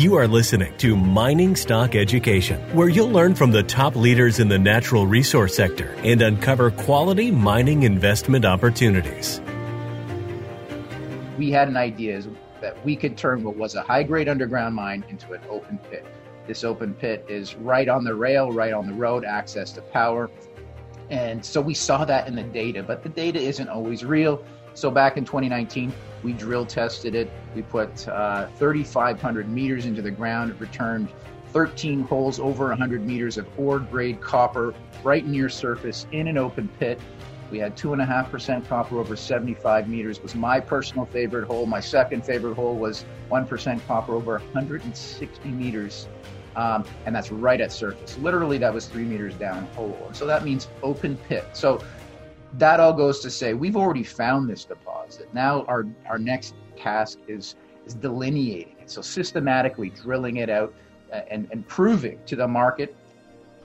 You are listening to Mining Stock Education, where you'll learn from the top leaders in the natural resource sector and uncover quality mining investment opportunities. We had an idea that we could turn what was a high grade underground mine into an open pit. This open pit is right on the rail, right on the road, access to power. And so we saw that in the data, but the data isn't always real. So back in 2019, we drill tested it. We put uh, 3,500 meters into the ground. It returned 13 holes over 100 meters of ore grade copper right near surface in an open pit. We had 2.5% copper over 75 meters was my personal favorite hole. My second favorite hole was 1% copper over 160 meters. Um, and that's right at surface. Literally, that was three meters down hole. So that means open pit. So that all goes to say we've already found this deposit. Now our our next task is is delineating it. So systematically drilling it out uh, and, and proving to the market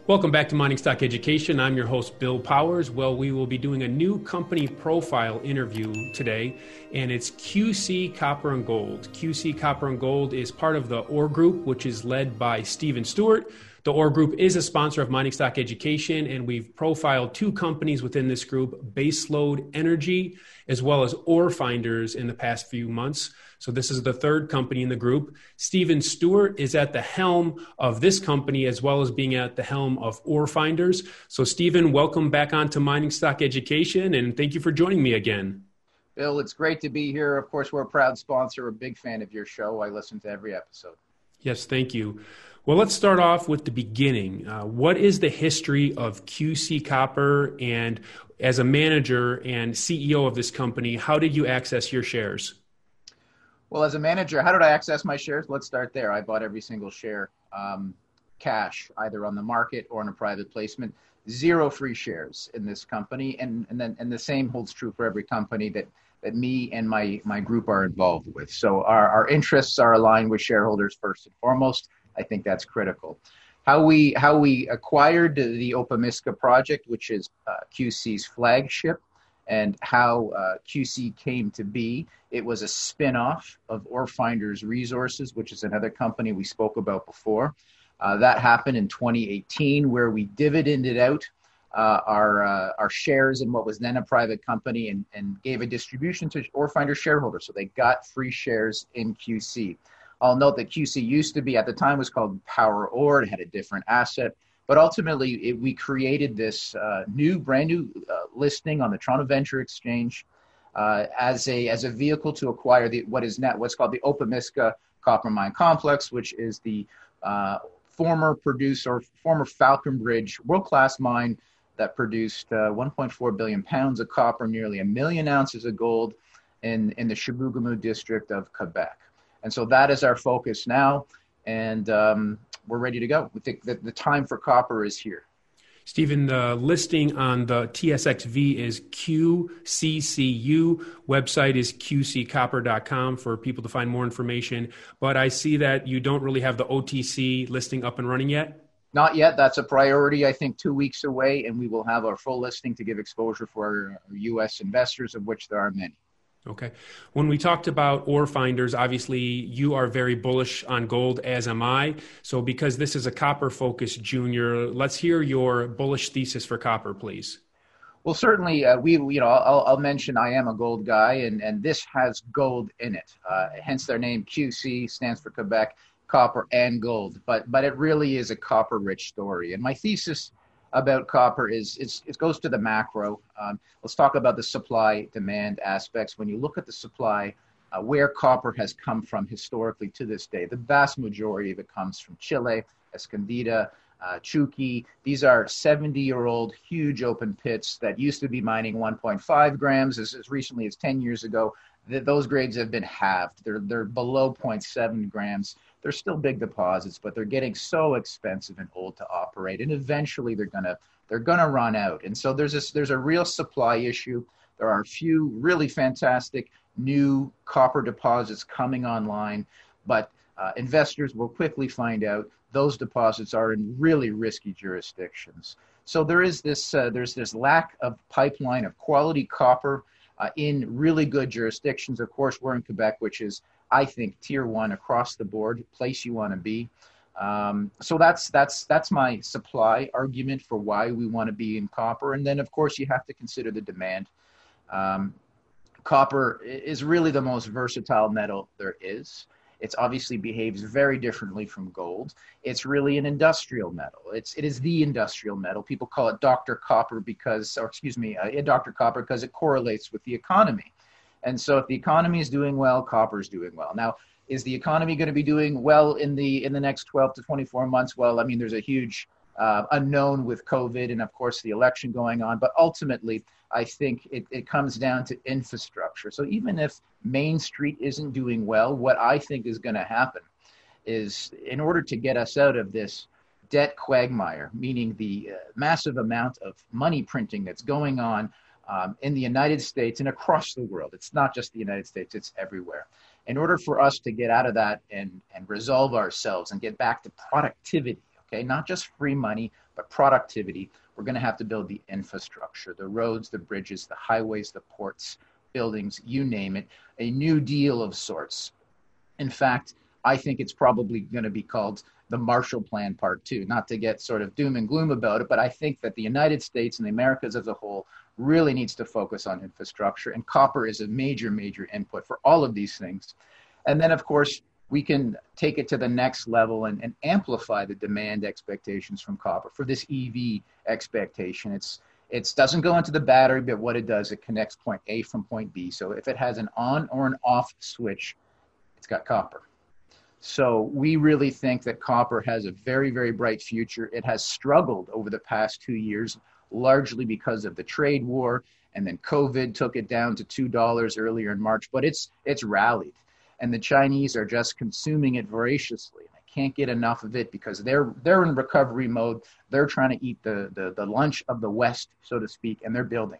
Welcome back to Mining Stock Education. I'm your host, Bill Powers. Well, we will be doing a new company profile interview today, and it's QC Copper and Gold. QC Copper and Gold is part of the OR Group, which is led by Stephen Stewart. The OR Group is a sponsor of Mining Stock Education, and we've profiled two companies within this group, Baseload Energy, as well as Ore Finders in the past few months. So this is the third company in the group. Stephen Stewart is at the helm of this company as well as being at the helm of Ore Finders. So Stephen, welcome back on to Mining Stock Education, and thank you for joining me again. Bill, it's great to be here. Of course, we're a proud sponsor, a big fan of your show. I listen to every episode. Yes, thank you. Well, let's start off with the beginning. Uh, what is the history of QC Copper? And as a manager and CEO of this company, how did you access your shares? Well, as a manager, how did I access my shares? Let's start there. I bought every single share um, cash, either on the market or in a private placement. Zero free shares in this company, and and then and the same holds true for every company that that me and my my group are involved with. So our, our interests are aligned with shareholders first and foremost. I think that's critical. How we how we acquired the Opemiska project, which is uh, QC's flagship, and how uh, QC came to be. It was a spin-off of Orefinders Resources, which is another company we spoke about before. Uh, that happened in 2018, where we dividended out uh, our uh, our shares in what was then a private company and, and gave a distribution to Orefinder shareholders, so they got free shares in QC. I'll note that QC used to be at the time was called Power Ore. It had a different asset, but ultimately it, we created this uh, new, brand new uh, listing on the Toronto Venture Exchange uh, as a as a vehicle to acquire the what is now what's called the Opemiska Copper Mine Complex, which is the uh, former producer, former Falconbridge world class mine that produced uh, 1.4 billion pounds of copper, nearly a million ounces of gold in in the Chibougamau district of Quebec. And so that is our focus now. And um, we're ready to go. We think that the time for copper is here. Stephen, the listing on the TSXV is QCCU. Website is qccopper.com for people to find more information. But I see that you don't really have the OTC listing up and running yet. Not yet. That's a priority, I think, two weeks away, and we will have our full listing to give exposure for our U.S. investors, of which there are many. Okay. When we talked about ore finders, obviously you are very bullish on gold, as am I. So, because this is a copper focused junior, let's hear your bullish thesis for copper, please. Well, certainly, uh, we you know I'll, I'll, mention I am a gold guy, and and this has gold in it. Uh, hence their name QC stands for Quebec Copper and Gold. But but it really is a copper rich story, and my thesis about copper is, it goes to the macro. Um, let's talk about the supply demand aspects. When you look at the supply, uh, where copper has come from historically to this day, the vast majority of it comes from Chile, Escondida, uh, Chuqui. These are 70 year old huge open pits that used to be mining 1.5 grams as, as recently as 10 years ago. Th- those grades have been halved. They're, they're below 0.7 grams they're still big deposits, but they're getting so expensive and old to operate, and eventually they're gonna they're gonna run out. And so there's this there's a real supply issue. There are a few really fantastic new copper deposits coming online, but uh, investors will quickly find out those deposits are in really risky jurisdictions. So there is this uh, there's this lack of pipeline of quality copper uh, in really good jurisdictions. Of course, we're in Quebec, which is I think, tier one across the board, place you want to be. Um, so that's that's that's my supply argument for why we want to be in copper. And then, of course, you have to consider the demand. Um, copper is really the most versatile metal there is. It obviously behaves very differently from gold. It's really an industrial metal. It's it is the industrial metal. People call it Dr. Copper because, or excuse me, uh, Dr. Copper because it correlates with the economy. And so, if the economy is doing well, copper is doing well. Now, is the economy going to be doing well in the in the next 12 to 24 months? Well, I mean, there's a huge uh, unknown with COVID and, of course, the election going on. But ultimately, I think it, it comes down to infrastructure. So even if Main Street isn't doing well, what I think is going to happen is in order to get us out of this debt quagmire, meaning the uh, massive amount of money printing that's going on um, in the United States and across the world. It's not just the United States, it's everywhere. In order for us to get out of that and, and resolve ourselves and get back to productivity, okay, not just free money, but productivity, we're going to have to build the infrastructure, the roads, the bridges, the highways, the ports, buildings, you name it, a new deal of sorts. In fact, I think it's probably going to be called the Marshall Plan Part Two. Not to get sort of doom and gloom about it, but I think that the United States and the Americas as a whole really needs to focus on infrastructure, and copper is a major, major input for all of these things. And then, of course, we can take it to the next level and, and amplify the demand expectations from copper for this EV expectation. It's it doesn't go into the battery, but what it does, it connects point A from point B. So if it has an on or an off switch, it's got copper. So we really think that copper has a very, very bright future. It has struggled over the past two years, largely because of the trade war, and then COVID took it down to two dollars earlier in March. But it's it's rallied, and the Chinese are just consuming it voraciously. I can't get enough of it because they're they're in recovery mode. They're trying to eat the the, the lunch of the West, so to speak, and they're building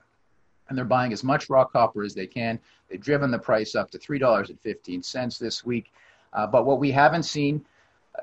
and they're buying as much raw copper as they can. They've driven the price up to $3.15 this week. Uh, but what we haven't seen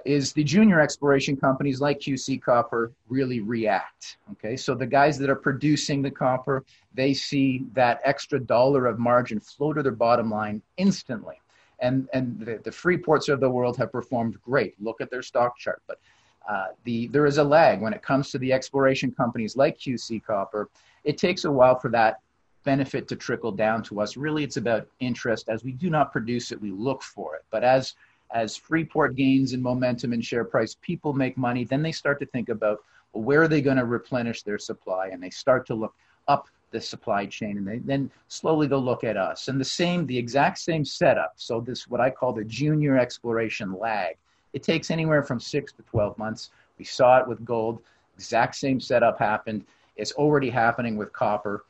is the junior exploration companies like QC Copper really react. Okay, so the guys that are producing the copper, they see that extra dollar of margin flow to their bottom line instantly. And, and the, the Freeports of the world have performed great. Look at their stock chart. But uh, the, there is a lag when it comes to the exploration companies like QC Copper. It takes a while for that benefit to trickle down to us. Really, it's about interest. As we do not produce it, we look for it. But as as Freeport gains in momentum and share price, people make money. Then they start to think about well, where are they going to replenish their supply, and they start to look up the supply chain, and they, then slowly they'll look at us. And the same, the exact same setup. So this what I call the junior exploration lag. It takes anywhere from six to twelve months. We saw it with gold. Exact same setup happened. It's already happening with copper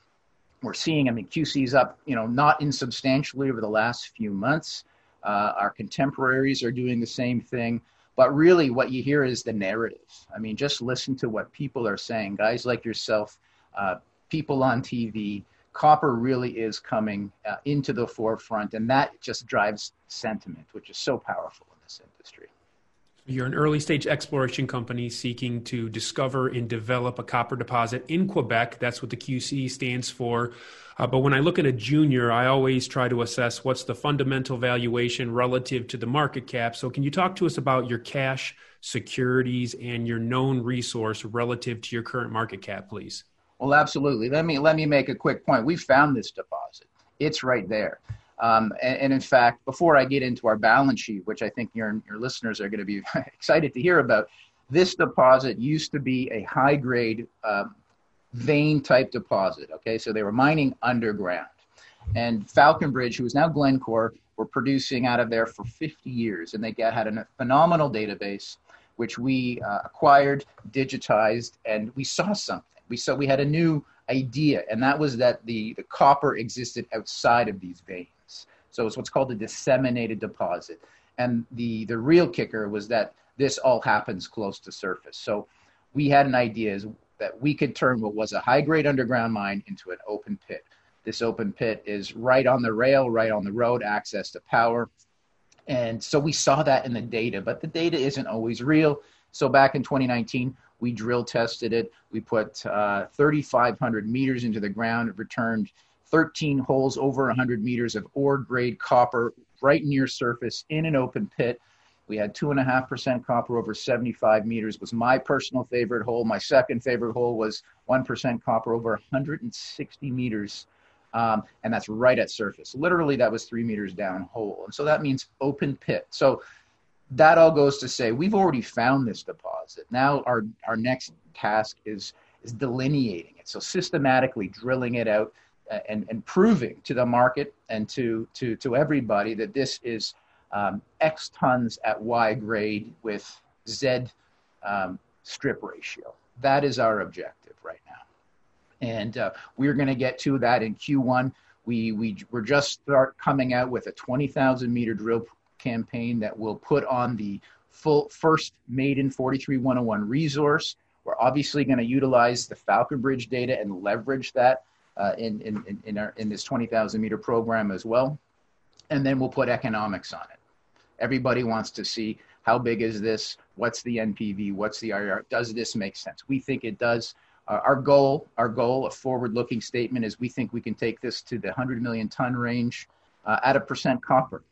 we're seeing, I mean, QC's up, you know, not insubstantially over the last few months. Uh, our contemporaries are doing the same thing. But really, what you hear is the narrative. I mean, just listen to what people are saying. Guys like yourself, uh, people on TV, copper really is coming uh, into the forefront, and that just drives sentiment, which is so powerful in this industry. You're an early stage exploration company seeking to discover and develop a copper deposit in Quebec. That's what the QC stands for. Uh, but when I look at a junior, I always try to assess what's the fundamental valuation relative to the market cap. So, can you talk to us about your cash, securities, and your known resource relative to your current market cap, please? Well, absolutely. Let me let me make a quick point. We found this deposit. It's right there. Um, and, and, in fact, before I get into our balance sheet, which I think your, your listeners are going to be excited to hear about, this deposit used to be a high grade um, vein type deposit. Okay, so they were mining underground. And Falconbridge, who is now Glencore, were producing out of there for 50 years. And they got, had a phenomenal database, which we uh, acquired, digitized, and we saw something. We we had a new idea, and that was that the, the copper existed outside of these veins. So it's what's called a disseminated deposit. And the, the real kicker was that this all happens close to surface. So we had an idea is that we could turn what was a high grade underground mine into an open pit. This open pit is right on the rail, right on the road, access to power. And so we saw that in the data, but the data isn't always real. So back in 2019, we drill tested it. We put uh, 3,500 meters into the ground. It returned 13 holes over 100 meters of ore grade copper right near surface in an open pit. We had two and a half percent copper over 75 meters. Was my personal favorite hole. My second favorite hole was one percent copper over 160 meters, um, and that's right at surface. Literally, that was three meters down hole, and so that means open pit. So that all goes to say we've already found this deposit. Now our our next task is is delineating it. So systematically drilling it out uh, and, and proving to the market and to, to, to everybody that this is um, X tons at Y grade with Z um, strip ratio. That is our objective right now. And uh, we're going to get to that in Q1. We, we, we're just start coming out with a 20,000 meter drill campaign that we'll put on the full first maiden 43101 resource we're obviously going to utilize the Falconbridge data and leverage that uh, in, in, in, our, in this 20,000 meter program as well. And then we'll put economics on it. Everybody wants to see how big is this? What's the NPV? What's the IRR? Does this make sense? We think it does. Uh, our goal, our goal, a forward-looking statement is we think we can take this to the 100 million ton range uh, at a percent copper.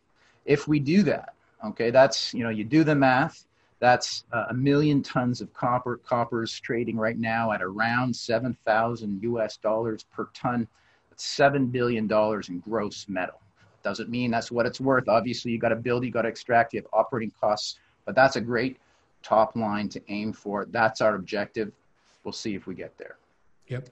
If we do that, okay, that's you know you do the math. That's uh, a million tons of copper. Copper is trading right now at around 7,000 US dollars per ton. That's $7 billion in gross metal. Doesn't mean that's what it's worth. Obviously, you got to build, you got to extract, you have operating costs, but that's a great top line to aim for. That's our objective. We'll see if we get there. Yep.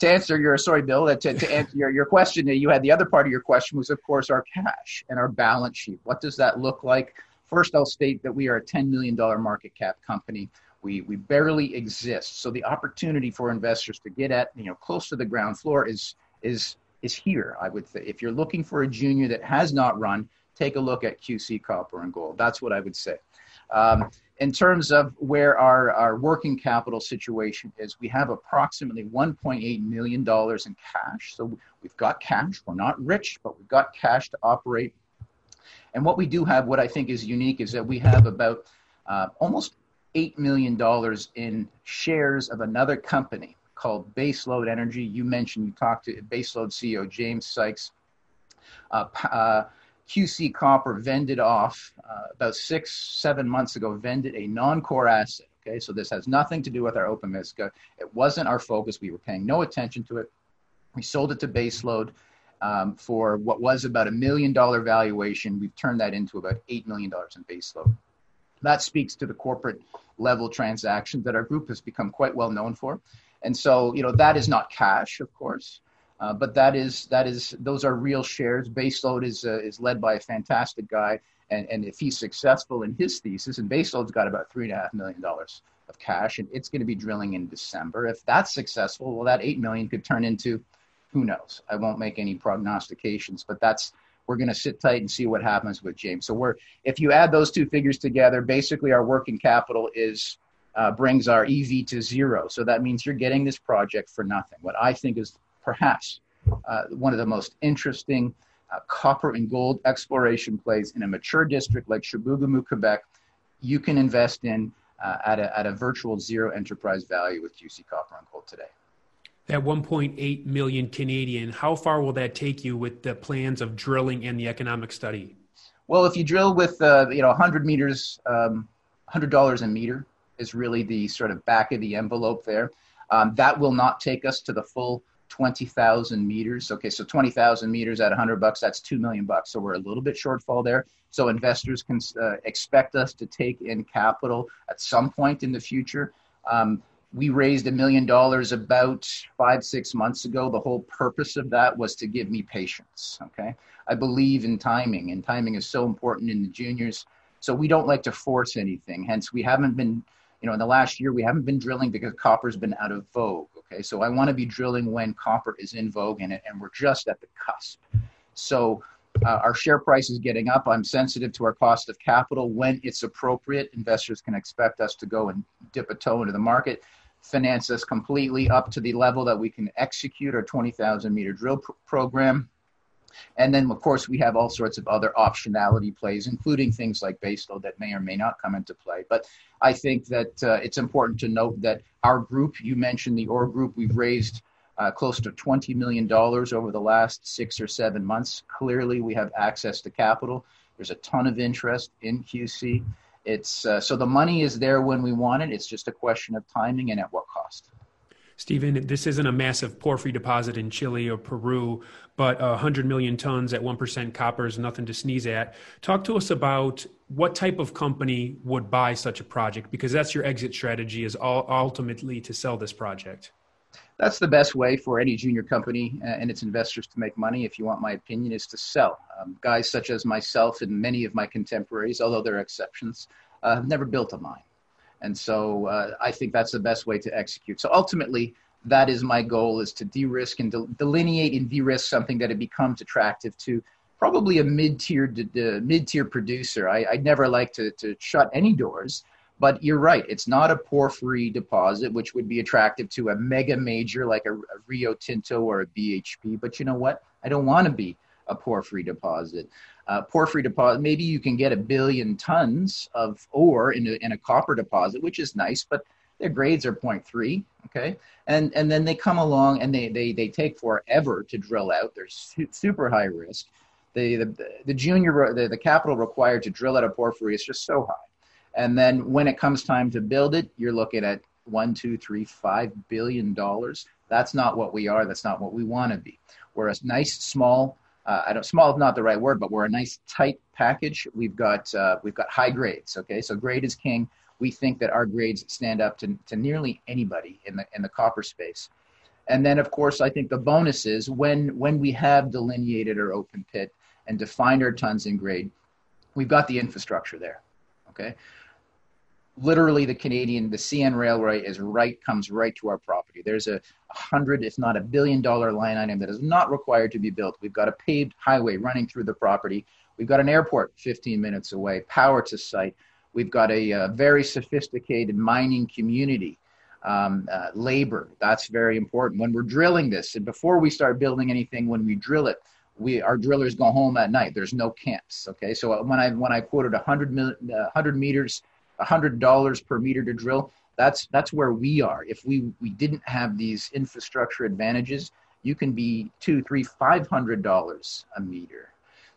To answer your, sorry, Bill, to, to answer your, your question, you had the other part of your question was, of course, our cash and our balance sheet. What does that look like? First, I'll state that we are a $10 million market cap company. We, we barely exist. So the opportunity for investors to get at, you know, close to the ground floor is, is, is here, I would say. If you're looking for a junior that has not run, take a look at QC Copper and Gold. That's what I would say. Um, in terms of where our, our working capital situation is, we have approximately $1.8 million in cash. So we've got cash. We're not rich, but we've got cash to operate and what we do have, what I think is unique, is that we have about uh, almost $8 million in shares of another company called Baseload Energy. You mentioned, you talked to Baseload CEO James Sykes. Uh, uh, QC Copper vended off uh, about six, seven months ago, vended a non core asset. Okay, so this has nothing to do with our Opemiska. It wasn't our focus. We were paying no attention to it. We sold it to Baseload um, for what was about a million dollar valuation. We've turned that into about $8 million in baseload. That speaks to the corporate level transactions that our group has become quite well known for. And so, you know, that is not cash, of course, uh, but that is, that is, those are real shares. Baseload is, uh, is led by a fantastic guy. And, and if he's successful in his thesis, and Baseload's got about three and a half million dollars of cash, and it's going to be drilling in December. If that's successful, well, that eight million could turn into who knows? I won't make any prognostications, but that's we're going to sit tight and see what happens with James. So we're if you add those two figures together, basically our working capital is uh, brings our EV to zero. So that means you're getting this project for nothing. What I think is perhaps uh, one of the most interesting uh, copper and gold exploration plays in a mature district like Chibougamau, Quebec, you can invest in uh, at, a, at a virtual zero enterprise value with QC Copper and Gold today that 1.8 million Canadian, how far will that take you with the plans of drilling and the economic study? Well, if you drill with uh, you know 100 meters, um, $100 a meter is really the sort of back of the envelope there. Um, that will not take us to the full 20,000 meters. Okay, so 20,000 meters at 100 bucks, that's 2 million bucks. So we're a little bit shortfall there. So investors can uh, expect us to take in capital at some point in the future. Um, we raised a million dollars about five, six months ago. The whole purpose of that was to give me patience. Okay. I believe in timing, and timing is so important in the juniors. So we don't like to force anything. Hence, we haven't been, you know, in the last year, we haven't been drilling because copper's been out of vogue. Okay. So I want to be drilling when copper is in vogue and, and we're just at the cusp. So uh, our share price is getting up. I'm sensitive to our cost of capital. When it's appropriate, investors can expect us to go and dip a toe into the market finance us completely up to the level that we can execute our 20,000 meter drill pr- program. And then, of course, we have all sorts of other optionality plays, including things like baseload that may or may not come into play. But I think that uh, it's important to note that our group, you mentioned the OR group, we've raised uh, close to $20 million over the last six or seven months. Clearly, we have access to capital. There's a ton of interest in QC. It's uh, so the money is there when we want it. It's just a question of timing and at what cost. Stephen, this isn't a massive porphyry deposit in Chile or Peru, but 100 million tons at 1% copper is nothing to sneeze at. Talk to us about what type of company would buy such a project, because that's your exit strategy is ultimately to sell this project that's the best way for any junior company uh, and its investors to make money, if you want my opinion, is to sell. Um, guys such as myself and many of my contemporaries, although there are exceptions, uh, have never built a mine. And so uh, I think that's the best way to execute. So ultimately, that is my goal is to de-risk and de- delineate and de-risk something that it becomes attractive to probably a mid-tier de- mid-tier producer. I, would never like to, to shut any doors, but you're right. It's not a porphyry deposit, which would be attractive to a mega major like a, a Rio Tinto or a BHP. But you know what? I don't want to be a porphyry deposit. Uh, porphyry deposit, maybe you can get a billion tons of ore in a, in a copper deposit, which is nice, but their grades are 0.3 okay and and then they come along and they they, they take forever to drill out they're su- super high risk the, the the junior the, the capital required to drill out a porphyry is just so high and then when it comes time to build it, you're looking at one, two, three, five billion dollars. That's not what we are. That's not what we want to be. We're a nice, small. Uh, I don't. Small is not the right word, but we're a nice, tight package. We've got uh, we've got high grades. Okay, so grade is king. We think that our grades stand up to, to nearly anybody in the in the copper space. And then, of course, I think the bonus is when when we have delineated our open pit and defined our tons in grade, we've got the infrastructure there. Okay, literally the Canadian, the CN Railway is right, comes right to our property. There's a hundred, if not a billion dollar line item that is not required to be built. We've got a paved highway running through the property. We've got an airport 15 minutes away, power to site. We've got a, a very sophisticated mining community. Um, uh, labor, that's very important. When we're drilling this, and before we start building anything, when we drill it, we our drillers go home at night. There's no camps. Okay, so when I when I quoted 100, mil, uh, 100 meters hundred dollars per meter to drill. That's that's where we are. If we we didn't have these infrastructure advantages, you can be two, three, five hundred dollars a meter.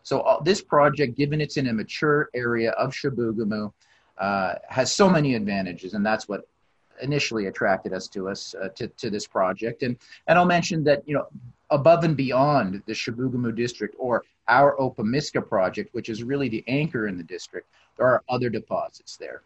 So uh, this project, given it's in a mature area of Chibougamau, uh, has so many advantages, and that's what initially attracted us to us uh, to, to this project. And and I'll mention that you know above and beyond the Chibougamau district or our Opemiska project, which is really the anchor in the district, there are other deposits there.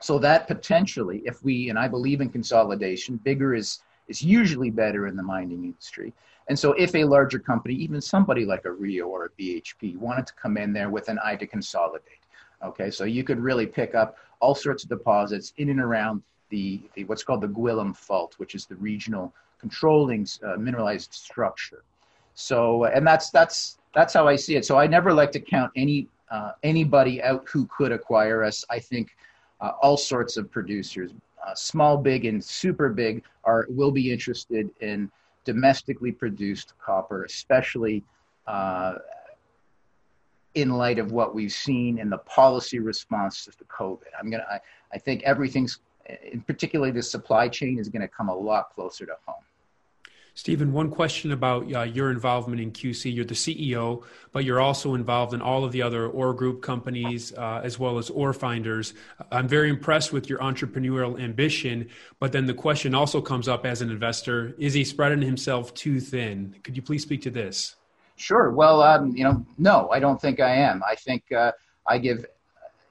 So that potentially, if we, and I believe in consolidation, bigger is, is usually better in the mining industry. And so if a larger company, even somebody like a Rio or a BHP, wanted to come in there with an eye to consolidate, okay, so you could really pick up all sorts of deposits in and around the, the what's called the Gwillim Fault, which is the regional controlling uh, mineralized structure. So, and that's that's that's how I see it. So I never like to count any uh, anybody out who could acquire us. I think uh, all sorts of producers, uh, small, big, and super big, are will be interested in domestically produced copper, especially uh, in light of what we've seen in the policy response to COVID. I'm gonna. I, I think everything's, in particularly the supply chain, is to come a lot closer to home. Stephen, one question about uh, your involvement in QC. You're the CEO, but you're also involved in all of the other ore group companies uh, as well as ore finders. I'm very impressed with your entrepreneurial ambition, but then the question also comes up as an investor is he spreading himself too thin? Could you please speak to this? Sure. Well, um, you know, no, I don't think I am. I think uh, I give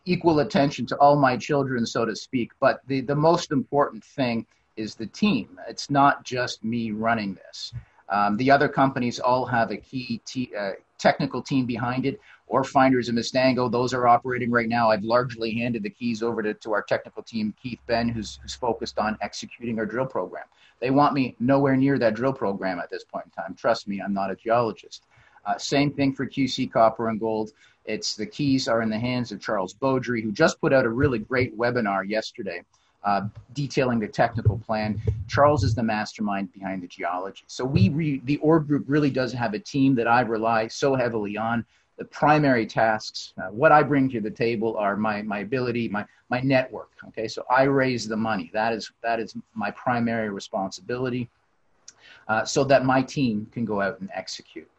equal attention to all my children, so to speak. But the, the most important thing is the team. It's not just me running this. Um, the other companies all have a key uh, technical team behind it. Orefinders and Mustango, those are operating right now. I've largely handed the keys over to, to our technical team, Keith Ben, who's, who's focused on executing our drill program. They want me nowhere near that drill program at this point in time. Trust me, I'm not a geologist. Uh, same thing for QC Copper and Gold. It's the keys are in the hands of Charles Beaudry, who just put out a really great webinar yesterday uh, detailing the technical plan. Charles is the mastermind behind the geology. So we, re, the OR group really does have a team that I rely so heavily on. The primary tasks, uh, what I bring to the table are my, my ability, my, my network. Okay, so I raise the money. That is, that is my primary responsibility. uh, so that my team can go out and execute.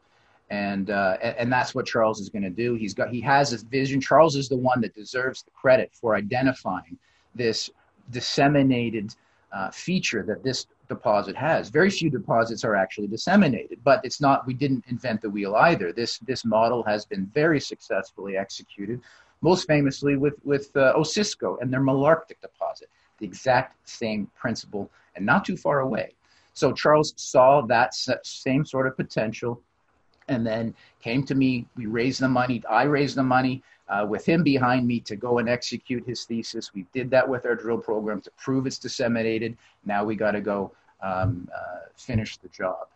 And, uh, and that's what Charles is going to do. He's got he has a vision. Charles is the one that deserves the credit for identifying this disseminated uh, feature that this deposit has. Very few deposits are actually disseminated, but it's not. We didn't invent the wheel either. This this model has been very successfully executed, most famously with with uh, Osisko and their Malartic deposit. The exact same principle, and not too far away. So Charles saw that same sort of potential, and then came to me. We raised the money. I raised the money uh, with him behind me to go and execute his thesis. We did that with our drill program to prove it's disseminated. Now we got to go um, uh, finish the job.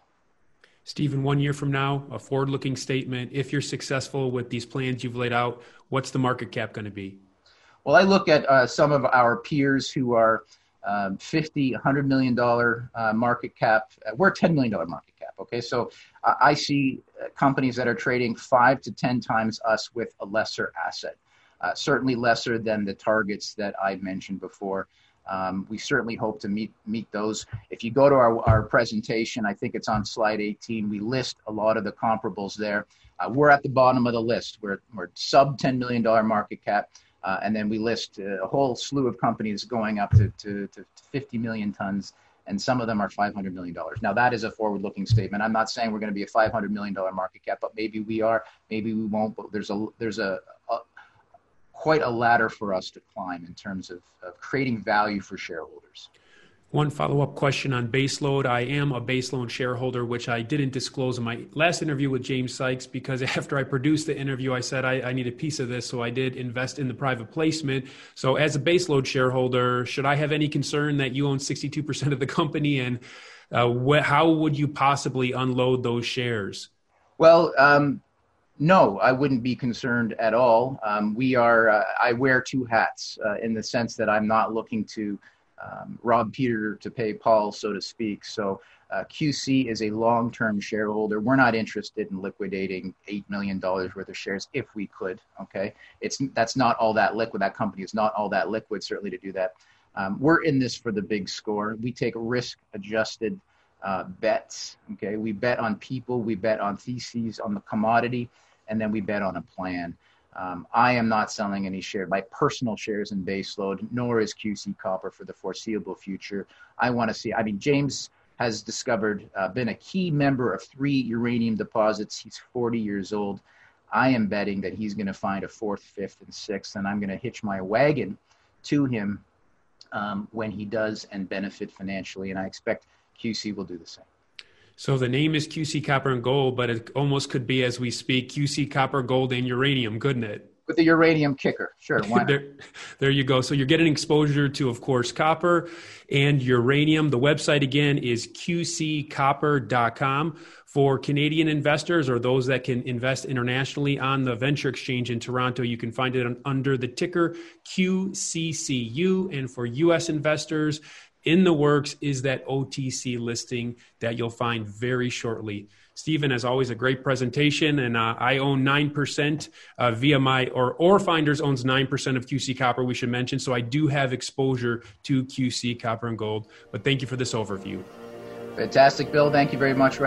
Stephen, one year from now, a forward looking statement. If you're successful with these plans you've laid out, what's the market cap going to be? Well, I look at uh, some of our peers who are um, 50, 100 million dollar uh, market cap. We're 10 million dollar market cap. Okay, so uh, I see uh, companies that are trading five to 10 times us with a lesser asset, uh, certainly lesser than the targets that I mentioned before. Um, we certainly hope to meet meet those. If you go to our, our presentation, I think it's on slide 18. We list a lot of the comparables there. Uh, we're at the bottom of the list. We're, we're sub $10 million market cap. Uh, and then we list a whole slew of companies going up to, to, to 50 million tons, and some of them are $500 million. Now, that is a forward looking statement. I'm not saying we're going to be a $500 million market cap, but maybe we are, maybe we won't. But there's a, there's a, a quite a ladder for us to climb in terms of, of creating value for shareholders. One follow up question on baseload. I am a baseload shareholder, which I didn't disclose in my last interview with James Sykes because after I produced the interview, I said I, I, need a piece of this. So I did invest in the private placement. So, as a baseload shareholder, should I have any concern that you own 62% of the company? And uh, wh- how would you possibly unload those shares? Well, um, no, I wouldn't be concerned at all. Um, we are, uh, I wear two hats uh, in the sense that I'm not looking to um, rob Peter to pay Paul, so to speak. So uh, QC is a long-term shareholder. We're not interested in liquidating eight million dollars worth of shares if we could. Okay, it's that's not all that liquid. That company is not all that liquid, certainly to do that. Um, we're in this for the big score. We take risk-adjusted uh, bets. Okay, we bet on people, we bet on theses, on the commodity, and then we bet on a plan. Um, I am not selling any shares, my personal shares in baseload, nor is QC Copper for the foreseeable future. I want to see, I mean, James has discovered, uh, been a key member of three uranium deposits. He's 40 years old. I am betting that he's going to find a fourth, fifth, and sixth, and I'm going to hitch my wagon to him um, when he does and benefit financially. And I expect QC will do the same. So the name is QC Copper and Gold, but it almost could be, as we speak, QC Copper, Gold, and Uranium, couldn't it? With the uranium kicker, sure. there, there you go. So you're getting exposure to, of course, copper and uranium. The website again is qccopper.com for Canadian investors or those that can invest internationally on the venture exchange in Toronto. You can find it under the ticker QCCU. And for U.S. investors, in the works is that OTC listing that you'll find very shortly. Stephen, as always, a great presentation, and uh, I own nine percent uh, via my or or Finders owns nine percent of QC Copper. We should mention, so I do have exposure to QC Copper and Gold. But thank you for this overview. Fantastic, Bill. Thank you very much for